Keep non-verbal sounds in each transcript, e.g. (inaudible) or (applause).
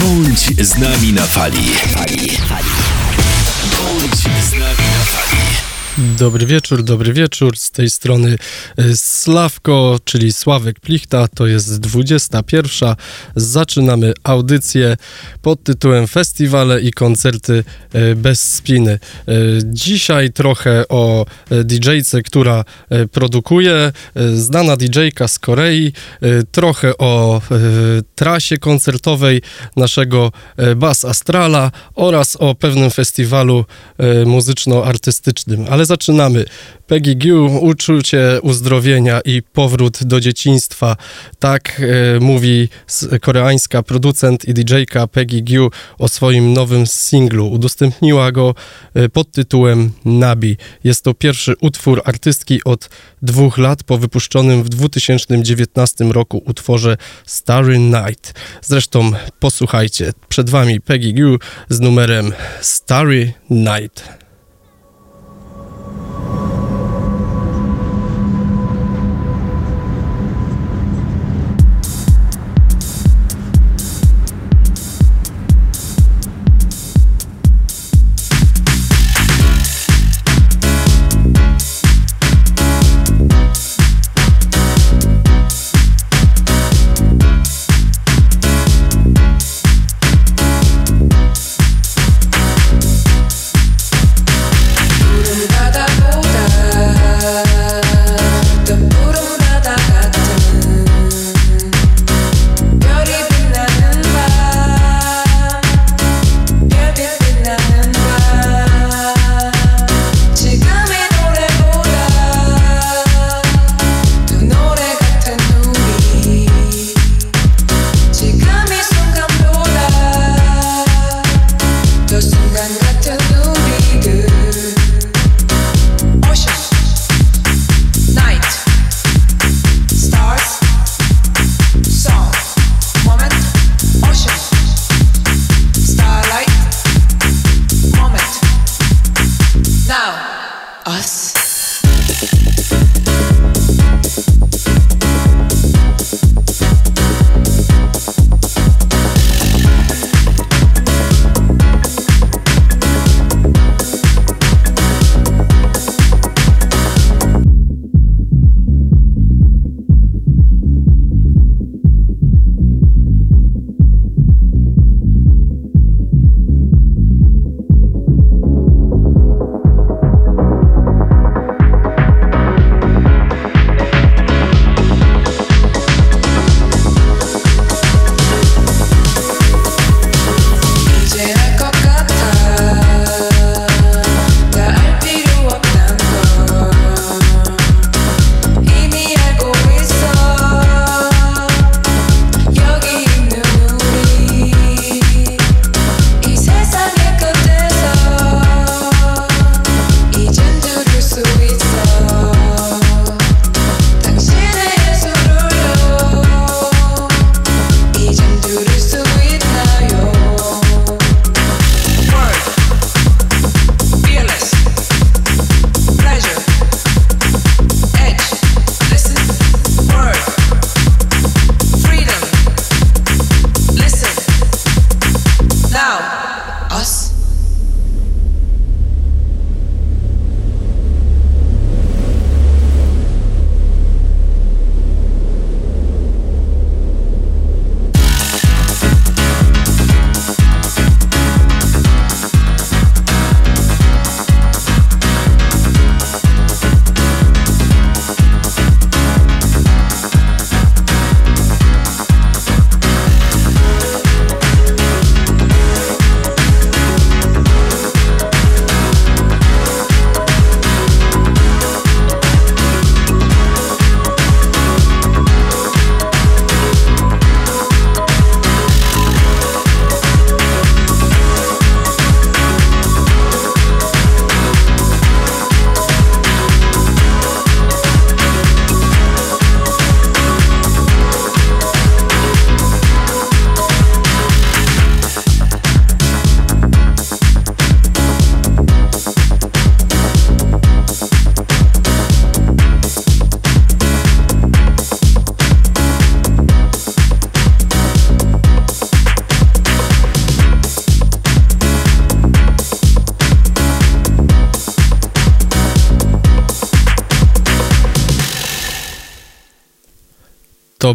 Bądź z nami na fali. Bądź z nami na fali. Dobry wieczór, dobry wieczór. Z tej strony y, Sławko, czyli Sławek Plichta. To jest 21. Zaczynamy audycję pod tytułem Festiwale i koncerty y, bez spiny. Y, Dzisiaj trochę o DJ-ce, która produkuje, znana DJ-ka z Korei, trochę o trasie koncertowej naszego Bass Astrala oraz o pewnym festiwalu muzyczno-artystycznym. Ale zaczynamy. Peggy Gu, uczucie uzdrowienia i powrót do dzieciństwa. Tak e, mówi koreańska producent i DJ-ka Peggy Gu o swoim nowym singlu. Udostępniła go e, pod tytułem Nabi. Jest to pierwszy utwór artystki od dwóch lat po wypuszczonym w 2019 roku utworze Starry Night. Zresztą posłuchajcie, przed wami Peggy Gu z numerem Starry Night.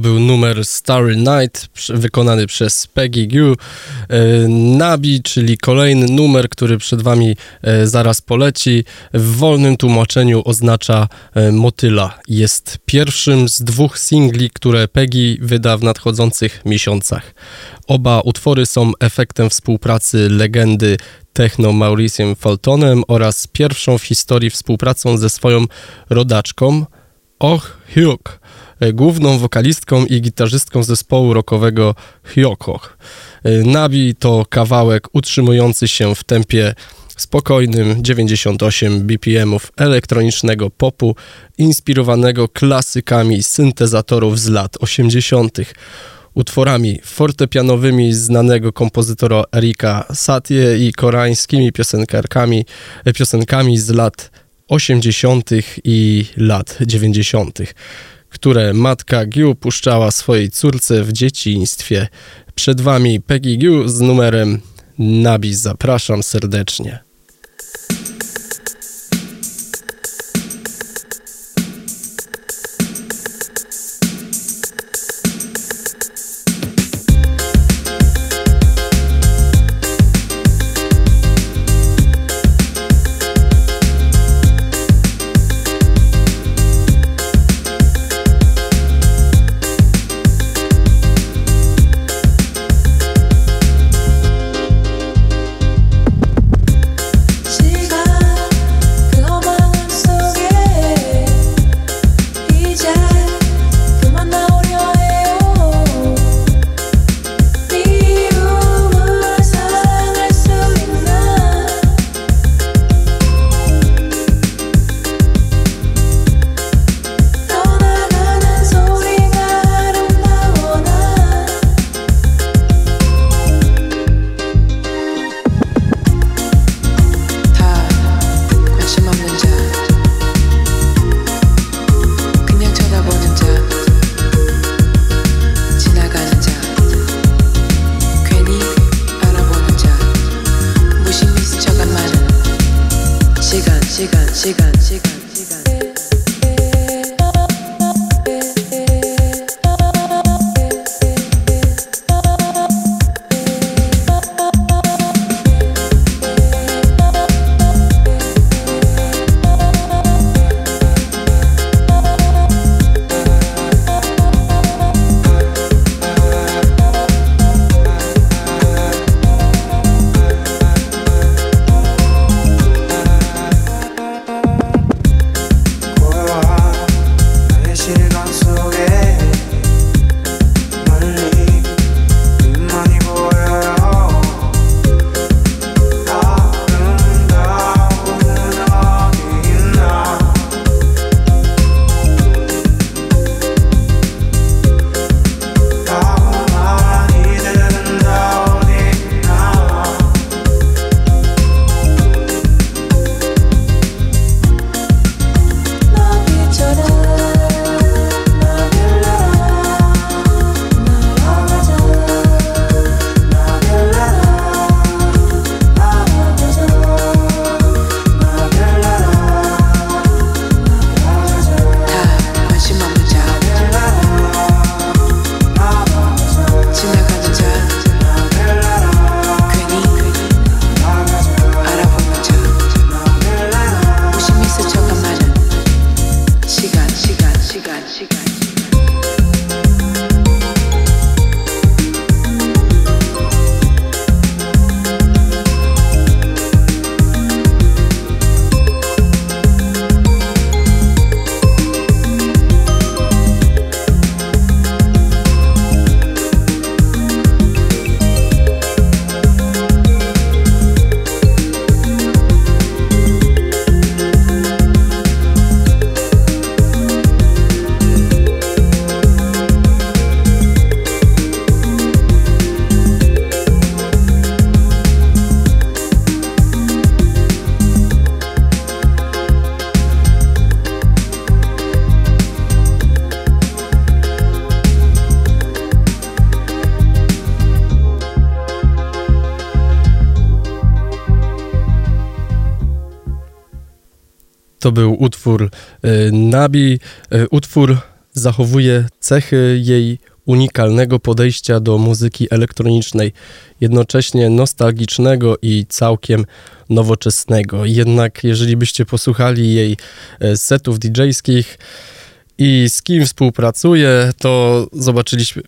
Był numer Starry Night wykonany przez Peggy Gu. E, Nabi, czyli kolejny numer, który przed wami e, zaraz poleci. W wolnym tłumaczeniu oznacza e, motyla. Jest pierwszym z dwóch singli, które Peggy wyda w nadchodzących miesiącach. Oba utwory są efektem współpracy legendy techno Mauriciem Fultonem oraz pierwszą w historii współpracą ze swoją rodaczką Och E, główną wokalistką i gitarzystką zespołu rockowego Hyokoch. E, Nabi to kawałek utrzymujący się w tempie spokojnym 98 BPMów elektronicznego popu, inspirowanego klasykami syntezatorów z lat 80., utworami fortepianowymi znanego kompozytora Erika Satie i koreańskimi piosenkarkami, e, piosenkami z lat 80. i lat 90 które matka Giu puszczała swojej córce w dzieciństwie. Przed wami Peggy Giu z numerem Nabi. Zapraszam serdecznie. To był utwór y, Nabi, y, utwór zachowuje cechy jej unikalnego podejścia do muzyki elektronicznej, jednocześnie nostalgicznego i całkiem nowoczesnego. Jednak jeżeli byście posłuchali jej e, setów DJ-skich i z kim współpracuje, to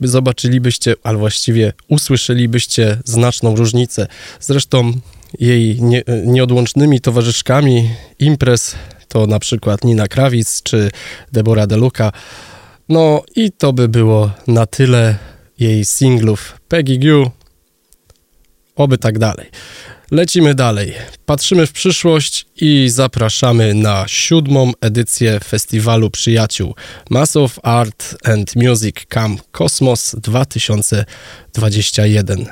zobaczylibyście, albo właściwie usłyszelibyście znaczną różnicę. Zresztą jej nie, nieodłącznymi towarzyszkami imprez to na przykład Nina Krawic czy Deborah DeLuca. No i to by było na tyle jej singlów Peggy Goo, oby tak dalej. Lecimy dalej. Patrzymy w przyszłość i zapraszamy na siódmą edycję Festiwalu Przyjaciół Mass of Art and Music Camp Kosmos 2021.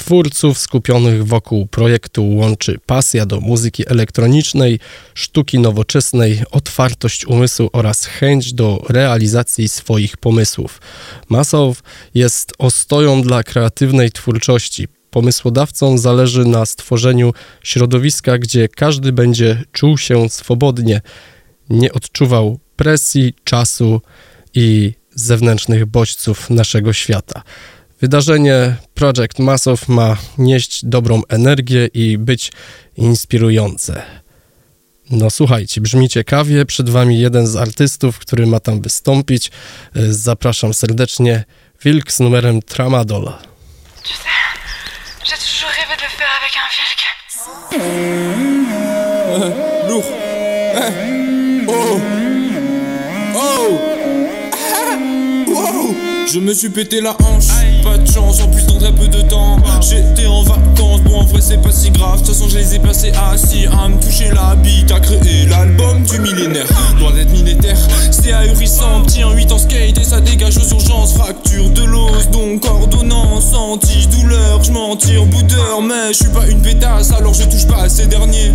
Twórców skupionych wokół projektu łączy pasja do muzyki elektronicznej, sztuki nowoczesnej, otwartość umysłu oraz chęć do realizacji swoich pomysłów. Masow jest ostoją dla kreatywnej twórczości. Pomysłodawcom zależy na stworzeniu środowiska, gdzie każdy będzie czuł się swobodnie, nie odczuwał presji, czasu i zewnętrznych bodźców naszego świata. Wydarzenie Project Masow ma nieść dobrą energię i być inspirujące. No słuchajcie, brzmi ciekawie. Przed wami jeden z artystów, który ma tam wystąpić. Zapraszam serdecznie. Wilk z numerem Tramadol. Tu sais, j'ai toujours rêvé de le faire avec un Wilk. Lourd. Oh. Je me suis pété la hanche, pas de chance, en plus dans très peu de temps. J'étais en vacances, bon en vrai c'est pas si grave. De toute façon je les ai passés assis à me toucher la bite, à créer l'album du millénaire. Loin d'être militaire, c'était ahurissant. Petit en 8 en skate et ça dégage aux urgences. Fracture de l'os, donc ordonnance, anti-douleur. Je m'en tire bout d'heure, mais je suis pas une pétasse, alors je touche pas à ces derniers.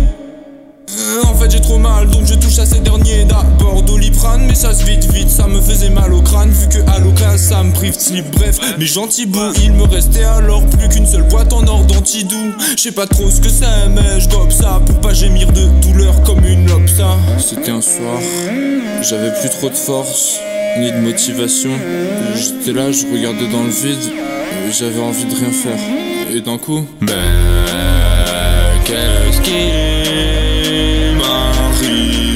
Euh, en fait j'ai trop mal donc je touche à ces derniers. D'abord doliprane mais ça se vite vite Ça me faisait mal au crâne. Vu que à l'occasion ça me prive de slip. Bref mes gentils bouts il me restait alors plus qu'une seule boîte en or d'antidou Je sais pas trop ce que c'est mais je ça Pour pas gémir de douleur comme une lopsa C'était un soir J'avais plus trop de force Ni de motivation. J'étais là je regardais dans le vide J'avais envie de rien faire. Et d'un coup Ben qu'est-ce qui pris.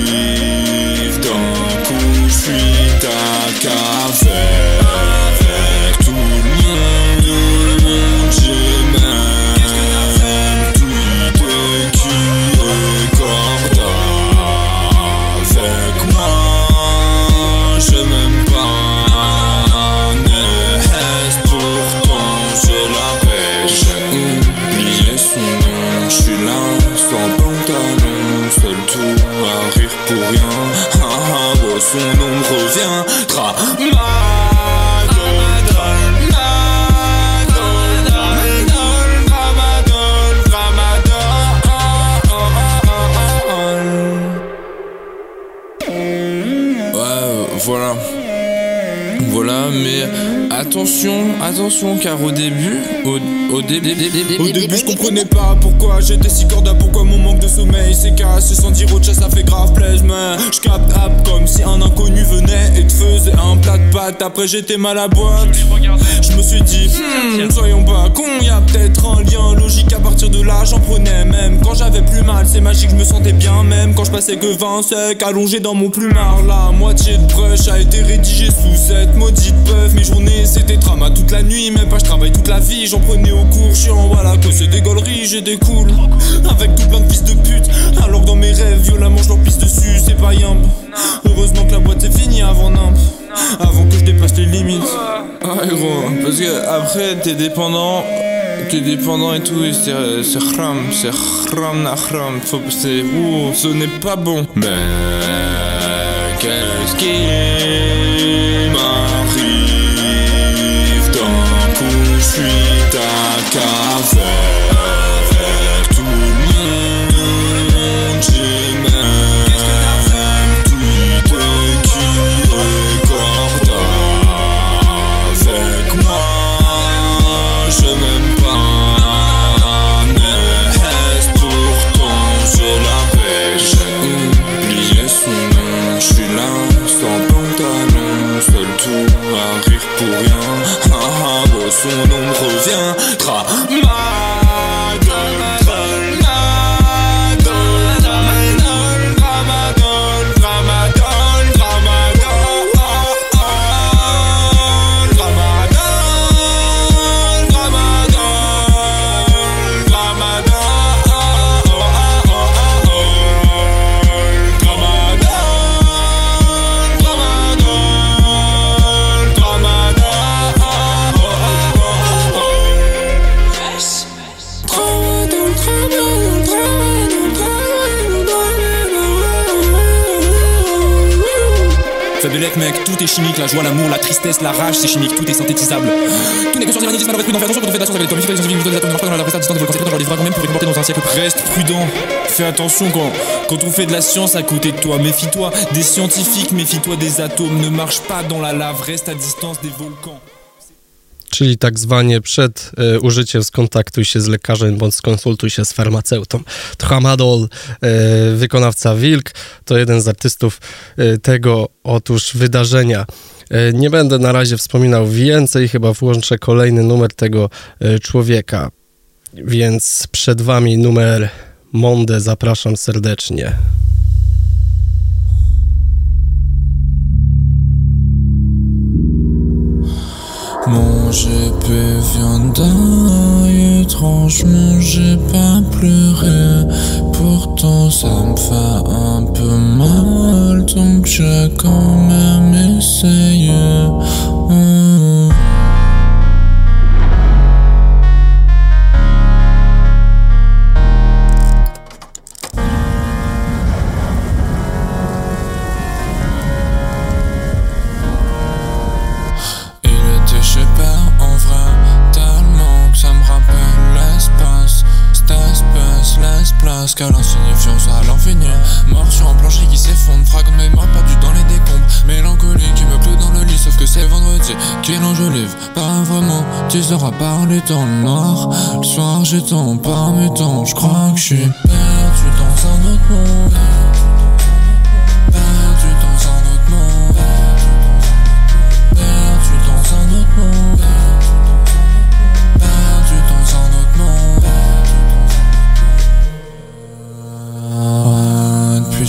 À rire pour rien. Ah ah oh, son nom me reviendra attention, attention, car au début, au, au début, au début, je comprenais pas pourquoi j'étais si corda, pourquoi mon manque de sommeil s'est cassé sans dire autre chose, ça fait grave plaisir, mais je capte comme si un inconnu venait et te faisait un plat de pâtes. Après, j'étais mal à boîte. Je me suis dit, hmm, soyons pas cons, y a peut-être un lien logique à partir de là, j'en prenais même. Quand j'avais plus mal, c'est magique, je me sentais bien, même quand je passais que 20 secs, allongé dans mon plumard. La moitié de brush a été rédigée sous cette maudite peuf. Mes journées c'était drama toute la nuit, même pas je travaille toute la vie. J'en prenais au cours chiant, voilà que c'est des gauleries, j'ai des cools. Avec tout plein de fils de pute, alors que dans mes rêves, violemment je leur pisse dessus, c'est pas yimp. Heureusement que la boîte est finie avant nimp. Avant que je dépasse les limites. Ouais, gros, parce que après t'es dépendant. T'es dépendant et tout, et c'est c'est haram, c'est haram na haram. Faut, c'est, ouh, ce n'est pas bon. Mais qu'est-ce qui m'arrive Caverna My. Tout est chimique, la joie, l'amour, la tristesse, la rage, c'est chimique, tout est synthétisable. Tout n'est que sur magnétisme, malheureusement, fais attention quand on fait de la science avec les les les les même pour récompenser dans un siècle. Reste prudent, fais attention quand, quand on fait de la science à côté de toi, méfie-toi des scientifiques, méfie-toi des atomes, ne marche pas dans la lave, reste à distance des volcans. Czyli tak zwanie przed e, użyciem skontaktuj się z lekarzem bądź skonsultuj się z farmaceutą. Tramadol, e, wykonawca Wilk, to jeden z artystów e, tego otóż wydarzenia. Nie będę na razie wspominał więcej, chyba włączę kolejny numer tego człowieka. Więc przed wami numer Monde, zapraszam serdecznie. Peu viande d'ail, étrangement j'ai pas pleuré. Pourtant ça me fait un peu mal Donc j'ai quand même essayé place qu'à l'insignifiance à Mort sur un plancher qui s'effondre, fragment pas perdu dans les décombres. Mélancolie qui me cloue dans le lit sauf que c'est vendredi Qu'il livre. Pas vraiment, tu seras parler dans le noir Le soir j'étends par mes temps, je crois que je suis perdu dans un autre monde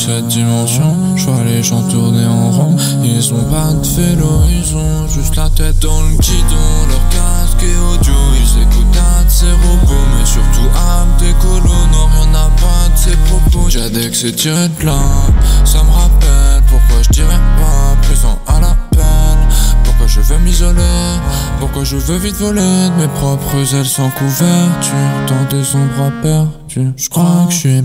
cette dimension. Je vois les gens tourner en rond. Ils ont pas de vélo, ils ont juste la tête dans le guidon. Leur casque et audio, ils écoutent à de ces robots. Mais surtout à des colos, non, rien n'a pas de ces propos. Jadex et tiré de là, ça me rappelle pourquoi je dirais pas présent à l'appel. Pourquoi je veux m'isoler, pourquoi je veux vite voler de mes propres ailes sans couverture. Dans des ombres perdues, je crois que je suis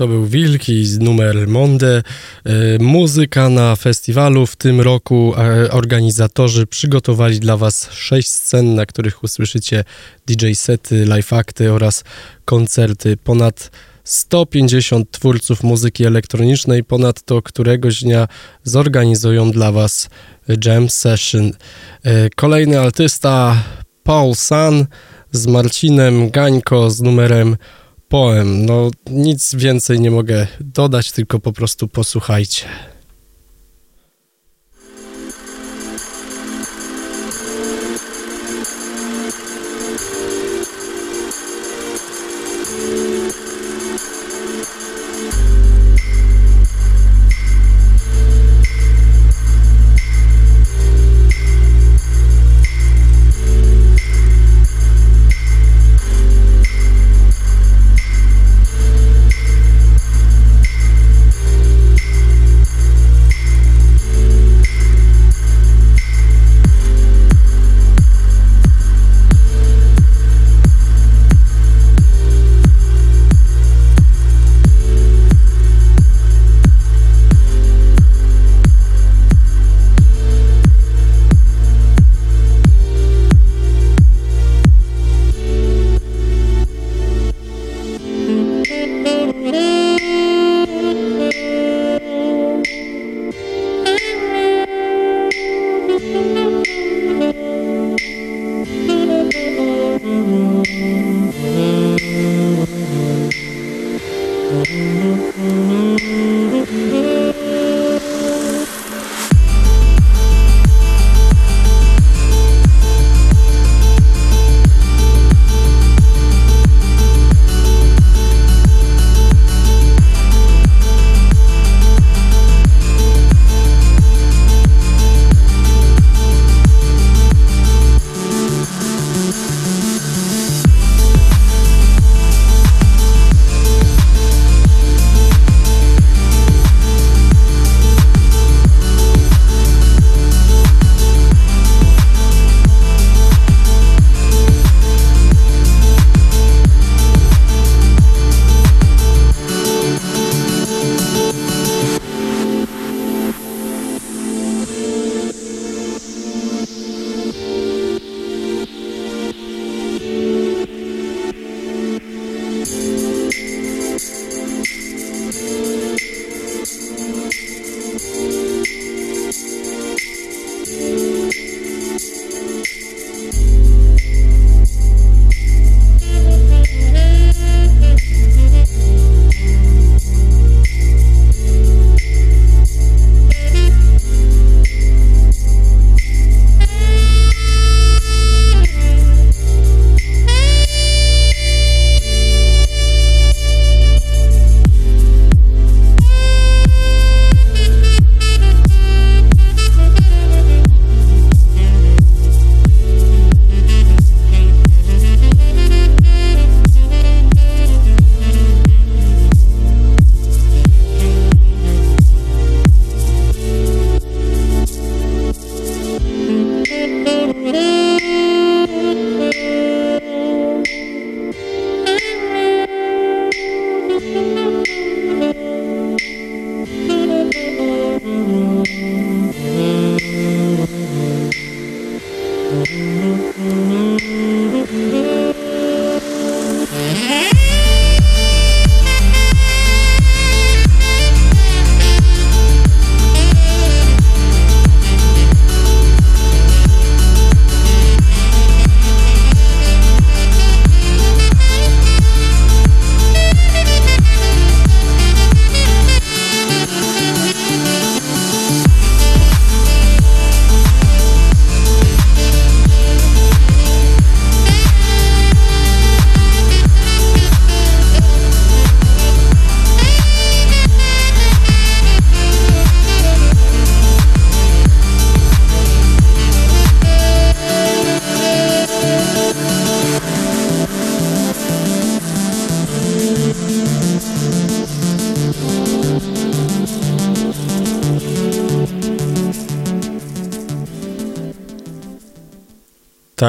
To był Wilki z numer Monde. E, muzyka na festiwalu w tym roku. Organizatorzy przygotowali dla Was sześć scen, na których usłyszycie DJ sety, live akty oraz koncerty. Ponad 150 twórców muzyki elektronicznej. Ponadto któregoś dnia zorganizują dla Was jam session. E, kolejny artysta Paul San z Marcinem Gańko z numerem poem. No nic więcej nie mogę dodać, tylko po prostu posłuchajcie.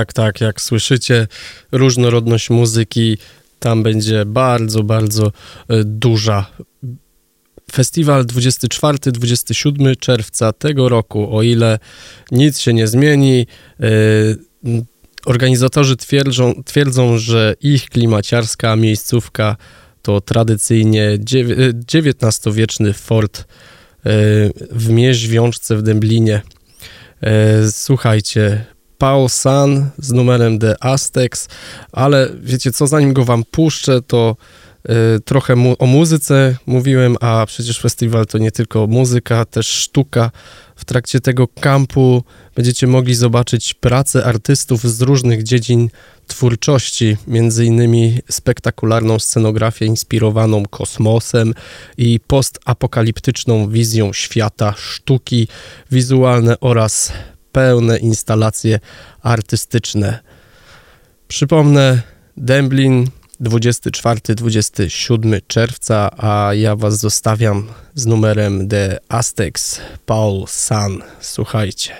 Tak, tak, jak słyszycie, różnorodność muzyki tam będzie bardzo, bardzo e, duża. Festiwal 24-27 czerwca tego roku, o ile nic się nie zmieni. E, organizatorzy twierdzą, twierdzą, że ich klimaciarska miejscówka to tradycyjnie XIX-wieczny fort e, w Mieźwiączce w Dęblinie. Słuchajcie, Paul San z numerem The Aztecs, ale wiecie co, zanim go wam puszczę, to y, trochę mu o muzyce mówiłem, a przecież festiwal to nie tylko muzyka, też sztuka. W trakcie tego kampu będziecie mogli zobaczyć pracę artystów z różnych dziedzin twórczości, między innymi spektakularną scenografię inspirowaną kosmosem i postapokaliptyczną wizją świata, sztuki wizualne oraz pełne instalacje artystyczne. Przypomnę, Demblin 24-27 czerwca, a ja was zostawiam z numerem The Aztecs Paul San. Słuchajcie.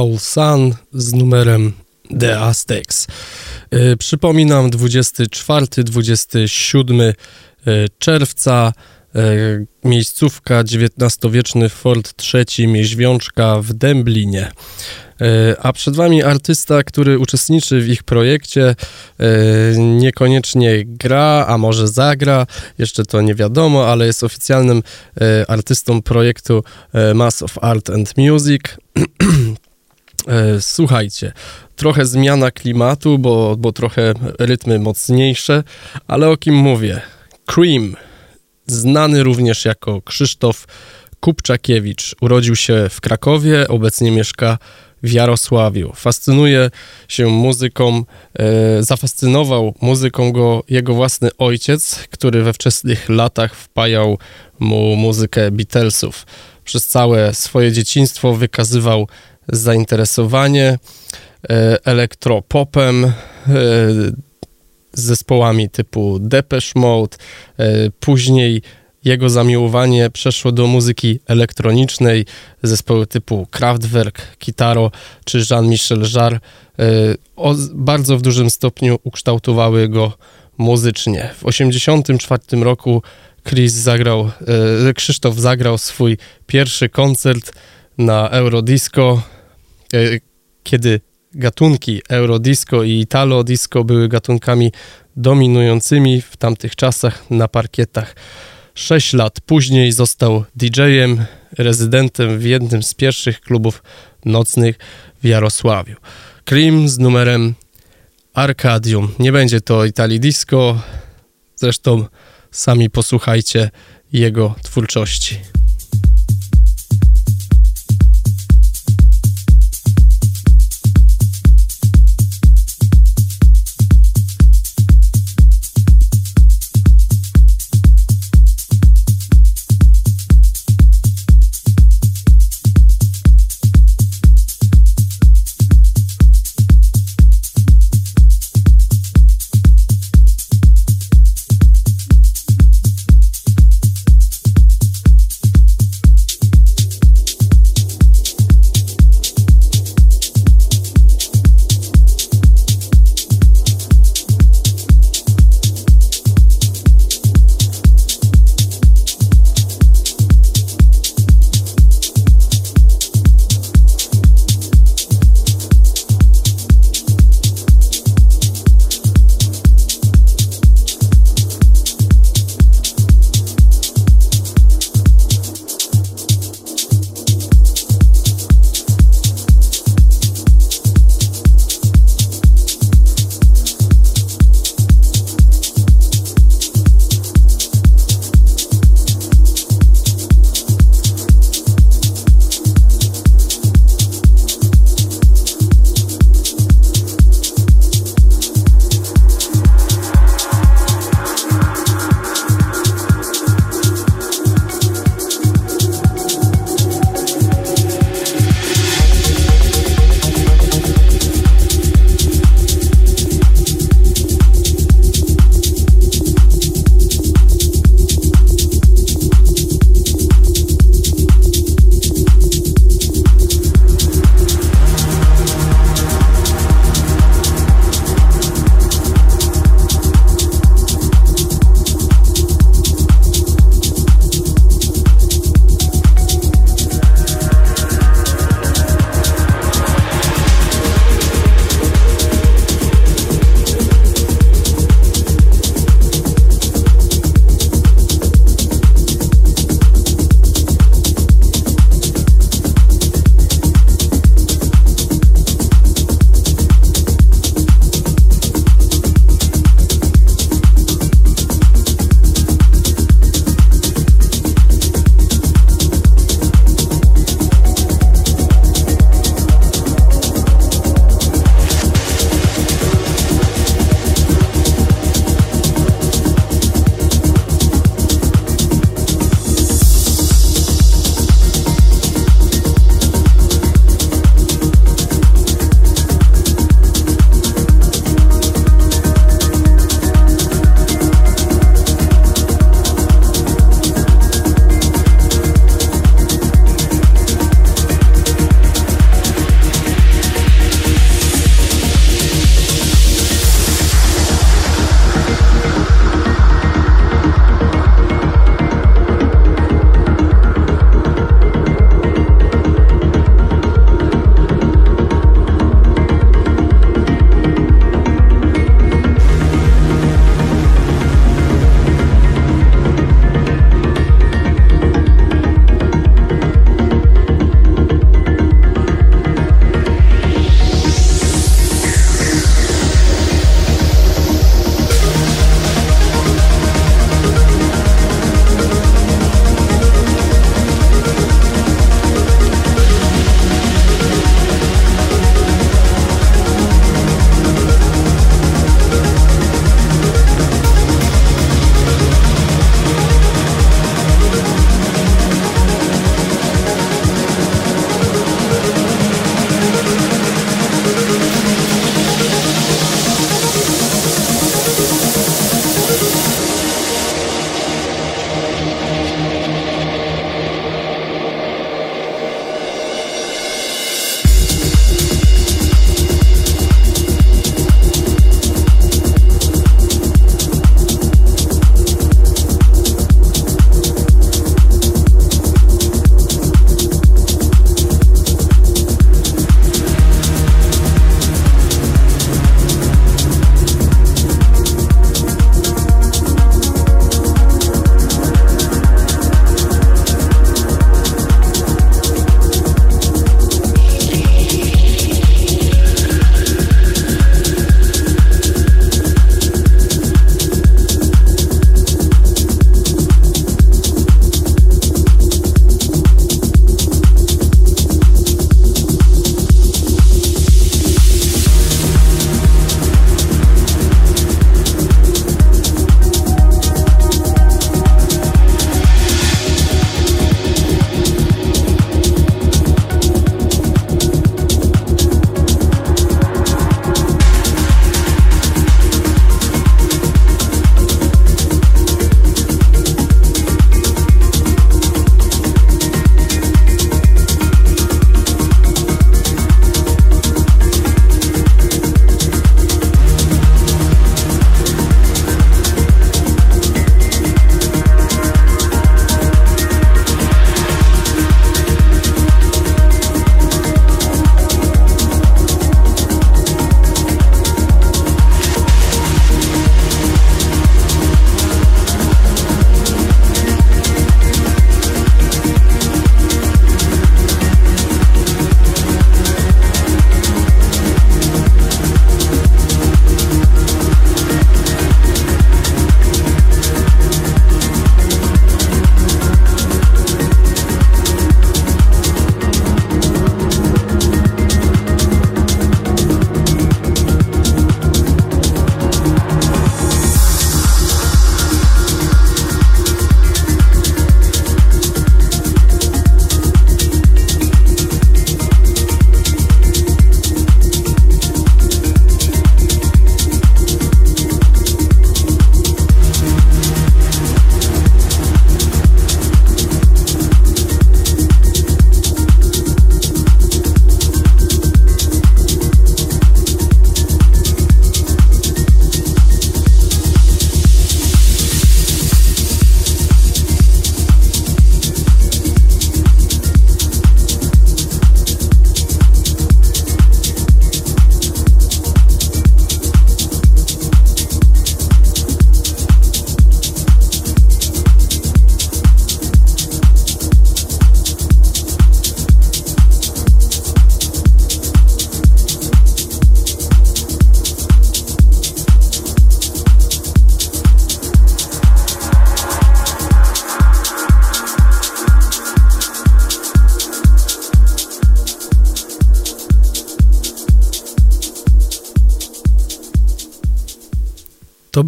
Paul Sun z numerem The Aztecs. E, przypominam, 24-27 e, czerwca miejscówka XIX-wieczny Fort III Mieźwiączka w Dęblinie. A przed Wami artysta, który uczestniczy w ich projekcie, niekoniecznie gra, a może zagra, jeszcze to nie wiadomo, ale jest oficjalnym artystą projektu Mass of Art and Music. (clears throat) Słuchajcie, trochę zmiana klimatu, bo, bo trochę rytmy mocniejsze, ale o kim mówię? Cream, znany również jako Krzysztof Kupczakiewicz, urodził się w Krakowie, obecnie mieszka w Jarosławiu. Fascynuje się muzyką, e, zafascynował muzyką go jego własny ojciec, który we wczesnych latach wpajał mu muzykę Beatlesów. Przez całe swoje dzieciństwo wykazywał zainteresowanie e, elektropopem, e, z zespołami typu Depeche Mode. E, później jego zamiłowanie przeszło do muzyki elektronicznej, zespoły typu Kraftwerk, Kitaro czy Jean-Michel Jarre o bardzo w dużym stopniu ukształtowały go muzycznie. W 1984 roku Chris zagrał, Krzysztof zagrał swój pierwszy koncert na Eurodisco kiedy gatunki Eurodisco i Italo Disco były gatunkami dominującymi w tamtych czasach na parkietach. Sześć lat później został DJ-em, rezydentem w jednym z pierwszych klubów nocnych w Jarosławiu. Cream z numerem Arcadium. Nie będzie to Itali Disco, zresztą sami posłuchajcie jego twórczości.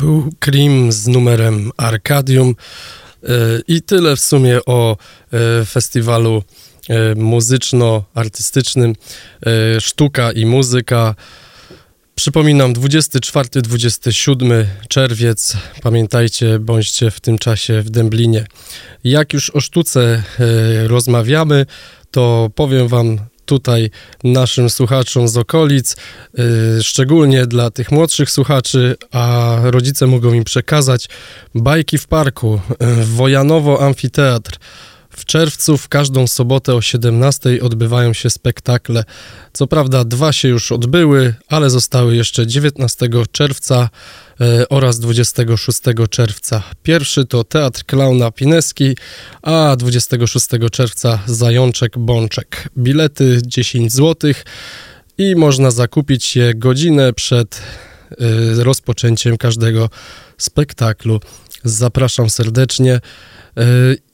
Był Cream z numerem Arcadium. E, I tyle w sumie o e, festiwalu e, muzyczno-artystycznym Sztuka i Muzyka. Przypominam, 24-27 czerwiec. Pamiętajcie, bądźcie w tym czasie w Dęblinie. Jak już o sztuce rozmawiamy, to powiem Wam tutaj naszym słuchaczom z okolic, y, szczególnie dla tych młodszych słuchaczy, a rodzice mogą im przekazać bajki w parku, y, Wojanowo Amfiteatr. W czerwcu w każdą sobotę o 17 odbywają się spektakle. Co prawda dwa się już odbyły, ale zostały jeszcze 19 czerwca oraz 26 czerwca. Pierwszy to Teatr Klauna Pineski, a 26 czerwca Zajączek Bączek. Bilety 10 zł i można zakupić je godzinę przed e, rozpoczęciem każdego spektaklu. Zapraszam serdecznie. E,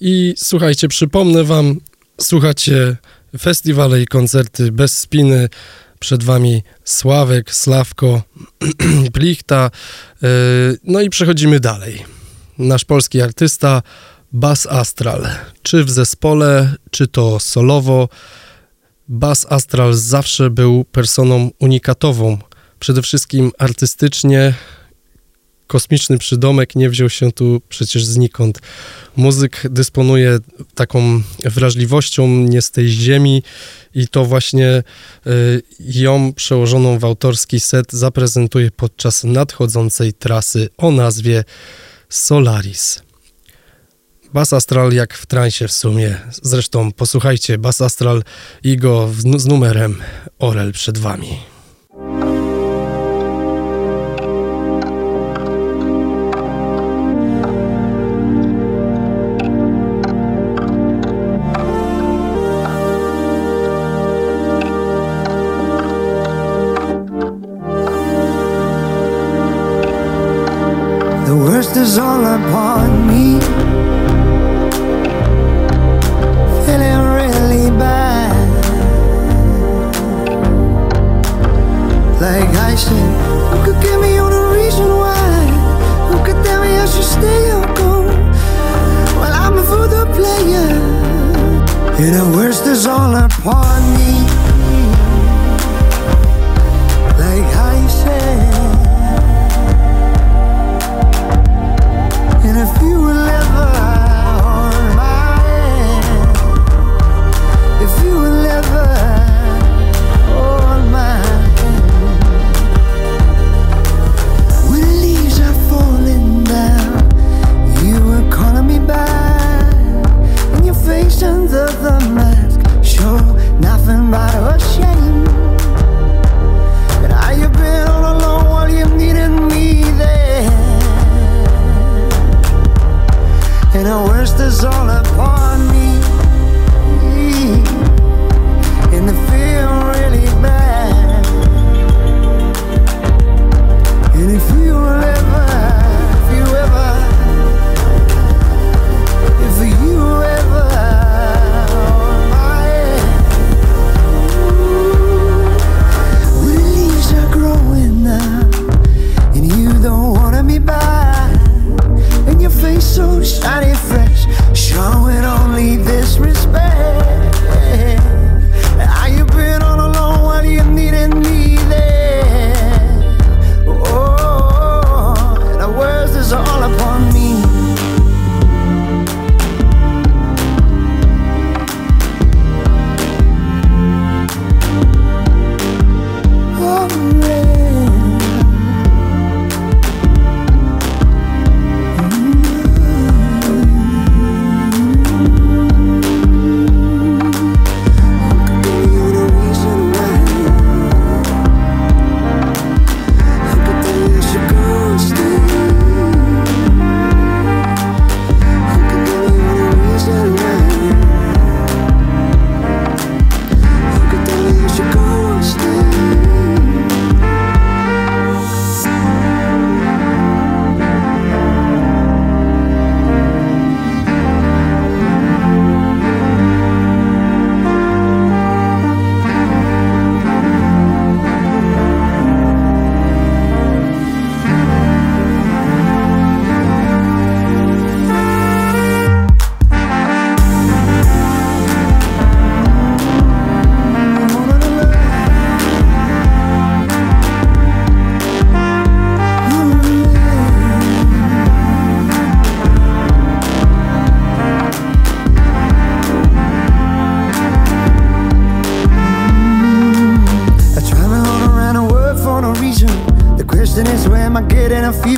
I słuchajcie, przypomnę Wam, słuchacie festiwale i koncerty bez spiny. Przed Wami Sławek, Sławko, (clears throat) Plichta. E, no i przechodzimy dalej. Nasz polski artysta Bas Astral. Czy w zespole, czy to solowo. Bas Astral zawsze był personą unikatową. Przede wszystkim artystycznie, kosmiczny przydomek nie wziął się tu przecież znikąd. Muzyk dysponuje taką wrażliwością nie z tej ziemi i to właśnie y, ją przełożoną w autorski set zaprezentuje podczas nadchodzącej trasy o nazwie Solaris. Bas Astral jak w transie w sumie. Zresztą posłuchajcie Bas Astral i go z numerem Orel przed wami.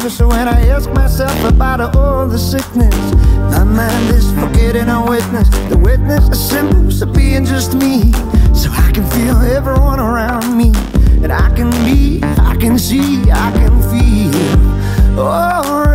Fever. So when I ask myself about all the sickness, my mind is forgetting a witness. The witness is simple, so being just me. So I can feel everyone around me. And I can be, I can see, I can feel. Alright.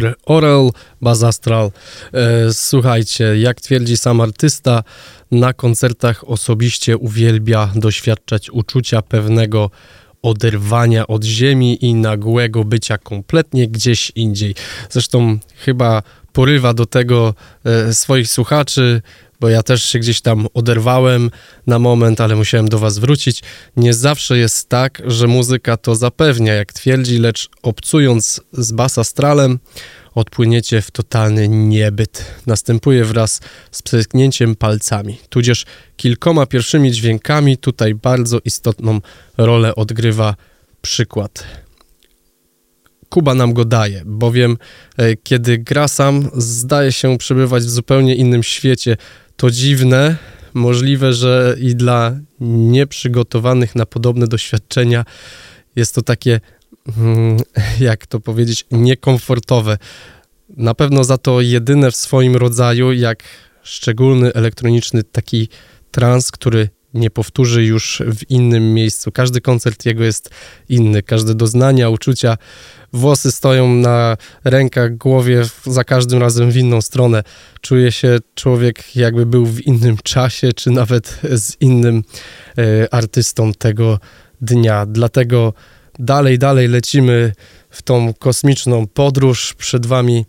Numer Bazastral. E, słuchajcie, jak twierdzi sam artysta, na koncertach osobiście uwielbia doświadczać uczucia pewnego oderwania od ziemi i nagłego bycia kompletnie gdzieś indziej. Zresztą chyba porywa do tego e, swoich słuchaczy, bo ja też się gdzieś tam oderwałem na moment, ale musiałem do Was wrócić. Nie zawsze jest tak, że muzyka to zapewnia, jak twierdzi, lecz obcując z bas astralem, odpłyniecie w totalny niebyt. Następuje wraz z przetknięciem palcami, tudzież kilkoma pierwszymi dźwiękami. Tutaj bardzo istotną rolę odgrywa przykład. Kuba nam go daje, bowiem e, kiedy gra sam, zdaje się przebywać w zupełnie innym świecie, to dziwne, możliwe, że i dla nieprzygotowanych na podobne doświadczenia jest to takie, mm, (laughs) jak to powiedzieć, niekomfortowe. Na pewno za to jedyne w swoim rodzaju, jak szczególny elektroniczny taki trans, który nie powtórzy już w innym miejscu. Każdy koncert jego jest inny, każde doznania, uczucia, włosy stoją na rękach, głowie za każdym razem w inną stronę. Czuje się człowiek jakby był w innym czasie, czy nawet z innym e, artystą tego dnia. Dlatego dalej, dalej lecimy w tą kosmiczną podróż. Przed wami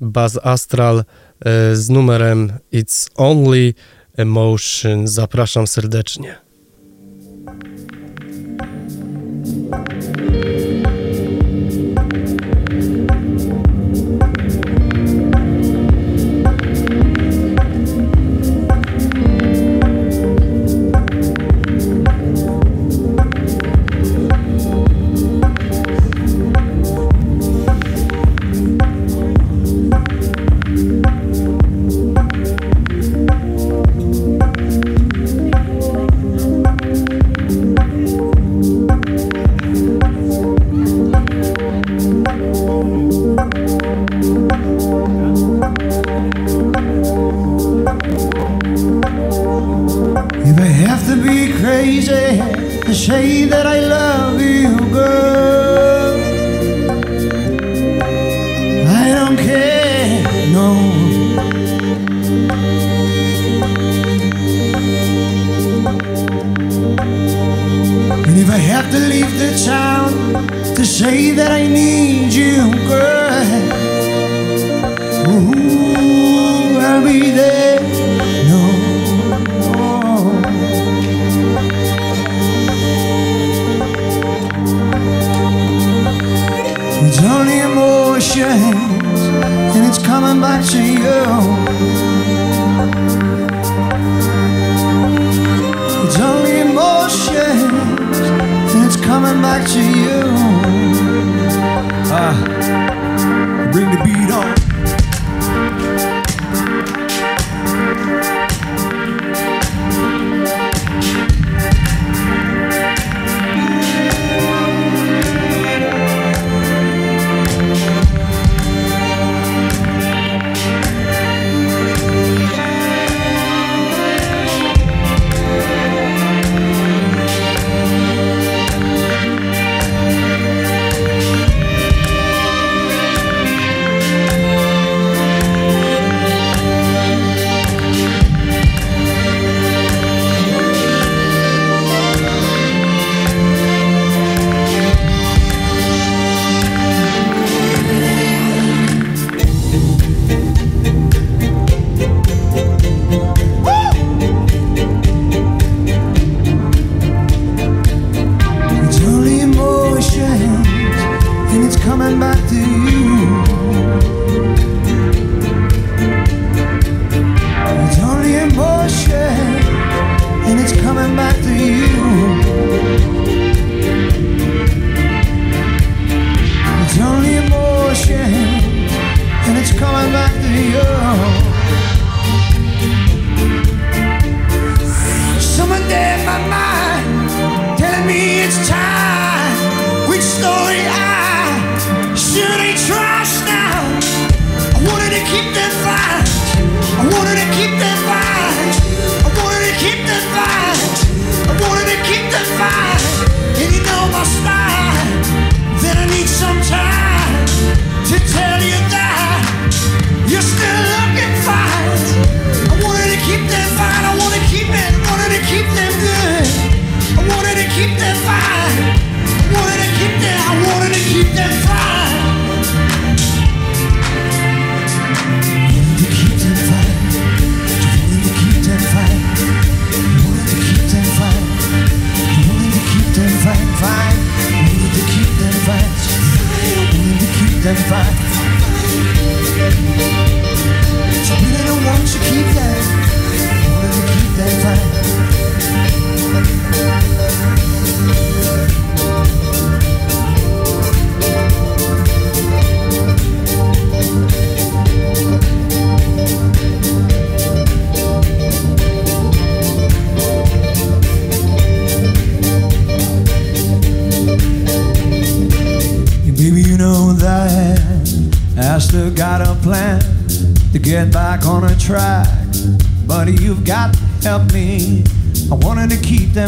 Baz Astral e, z numerem It's Only Emotion. Zapraszam serdecznie. leave the town to say that I need you, girl. Ooh, I'll be there. No, no. It's only emotions, and it's coming back to you. back to you. Ah, bring the beat.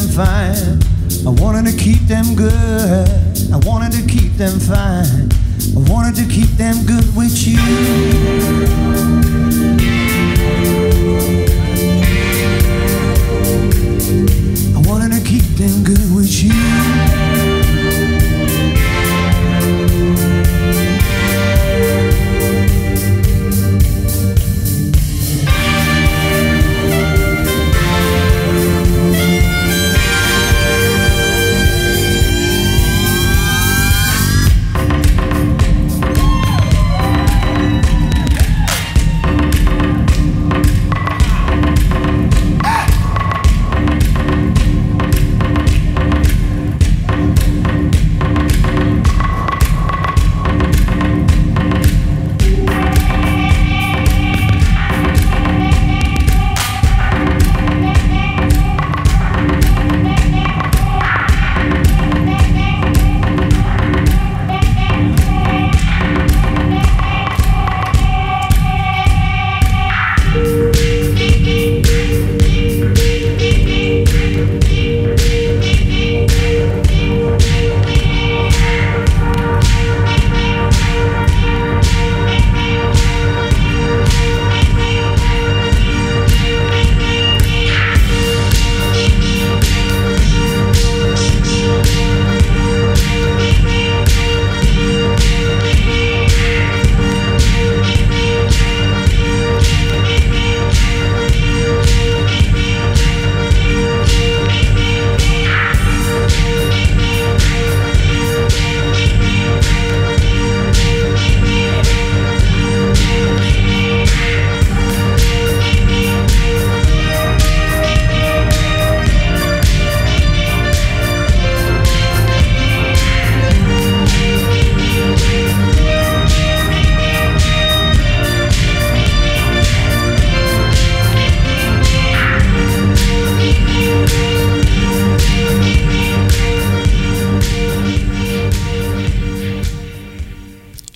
them fine. I wanted to keep them good. I wanted to keep them fine. I wanted to keep them good with you.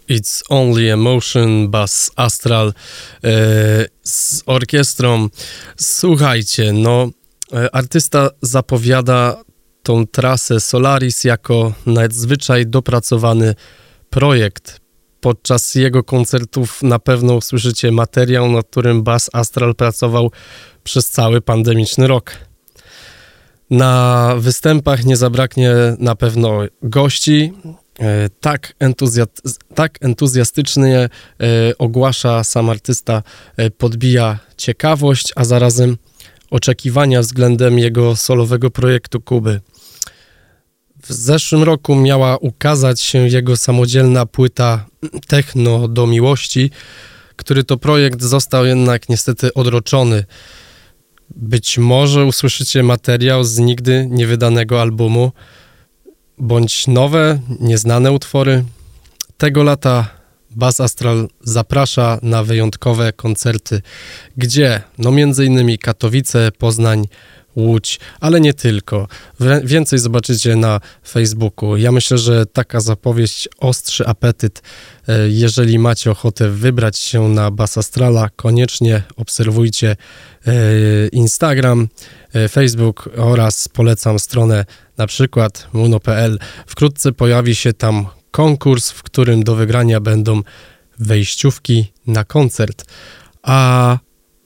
It's Only Emotion, Bass Astral e, z orkiestrą. Słuchajcie, no, e, artysta zapowiada tą trasę Solaris jako nadzwyczaj dopracowany projekt. Podczas jego koncertów na pewno usłyszycie materiał, nad którym Bass Astral pracował przez cały pandemiczny rok. Na występach nie zabraknie na pewno gości, E, tak, tak entuzjastycznie e, ogłasza sam artysta, e, podbija ciekawość, a zarazem oczekiwania względem jego solowego projektu Kuby. W zeszłym roku miała ukazać się jego samodzielna płyta Techno do miłości, który to projekt został jednak niestety odroczony. Być może usłyszycie materiał z nigdy niewydanego albumu bądź nowe, nieznane utwory. Tego lata Bas Astral zaprasza na wyjątkowe koncerty, gdzie no między innymi Katowice, Poznań, Łódź, ale nie tylko. Więcej zobaczycie na Facebooku. Ja myślę, że taka zapowiedź ostrzy apetyt. E, jeżeli macie ochotę wybrać się na Bas Astrala, koniecznie obserwujcie e, Instagram, e, Facebook oraz polecam stronę na przykład muno.pl. Wkrótce pojawi się tam konkurs, w którym do wygrania będą wejściówki na koncert. A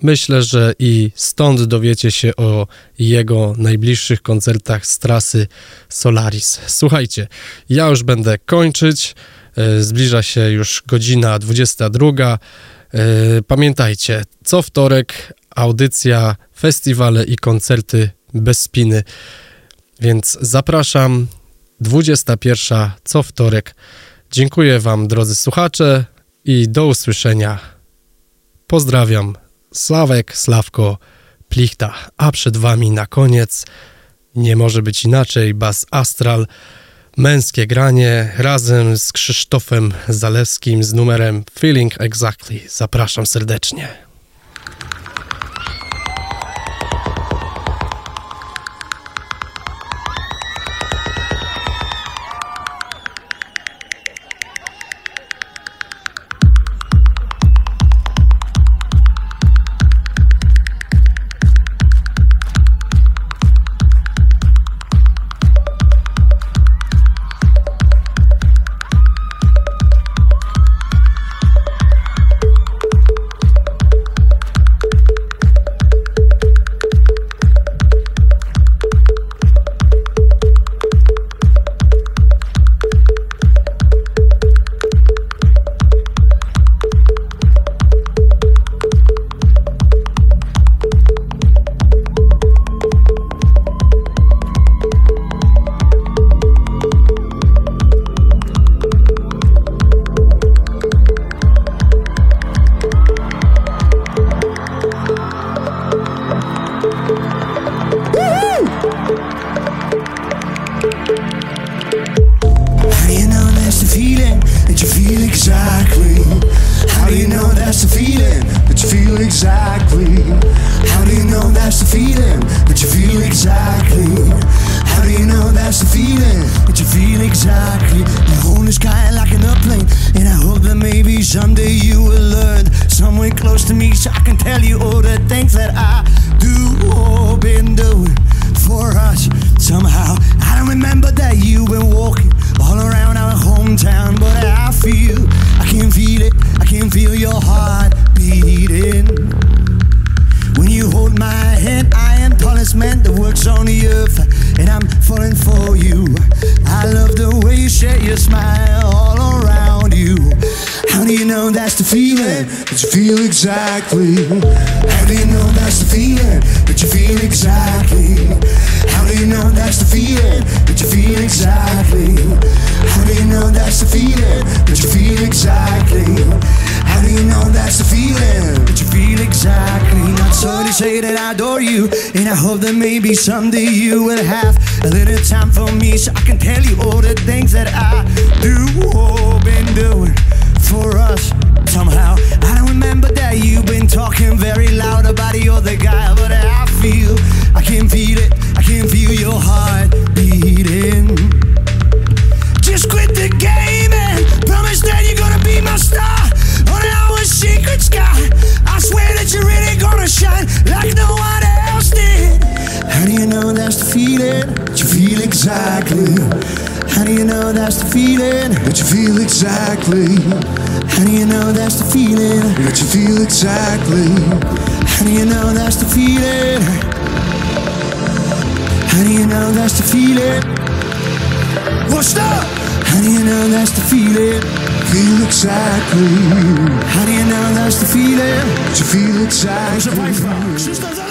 myślę, że i stąd dowiecie się o jego najbliższych koncertach z trasy Solaris. Słuchajcie, ja już będę kończyć. E, zbliża się już godzina 22. E, pamiętajcie, co wtorek audycja, festiwale i koncerty bez spiny. Więc zapraszam 21 co wtorek. Dziękuję Wam, drodzy słuchacze, i do usłyszenia. Pozdrawiam, Sławek, Sławko, Plichta, a przed Wami na koniec nie może być inaczej, Bas Astral, męskie granie razem z Krzysztofem Zalewskim z numerem Feeling Exactly. Zapraszam serdecznie. to me so I can tell you all the things that I do or been doing for us somehow. I don't remember that you've been walking all around our hometown, but I feel, I can feel it, I can feel your heart beating. When you hold my hand, I am punishment that works on the earth, and I'm falling for you. I love the way you share your smile know that's the feeling that you feel exactly? How do you know that's the feeling that you feel exactly? How do you know that's the feeling that you feel exactly? How do you know that's the feeling that you feel exactly? How do you know that's the feeling that you feel exactly? Not so to say that I adore you, and I hope that maybe someday you will have a little time for me so I can tell you all the things that I do, oh, been doing for us somehow. I don't remember that you've been talking very loud about the other guy, but I feel, I can feel it, I can feel your heart beating. Just quit the game and promise that you're gonna be my star on our secret sky. I swear that you're really gonna shine like no one else did. How do you know that's the feeling you feel exactly? How do you know that's the feeling that you feel exactly? How do you know that's the feeling that you feel exactly? How do you know that's the feeling? How do you know that's the feeling? Well, stop! How do you know that's the feeling? Feel exactly. How do you know that's the feeling? That you feel exactly.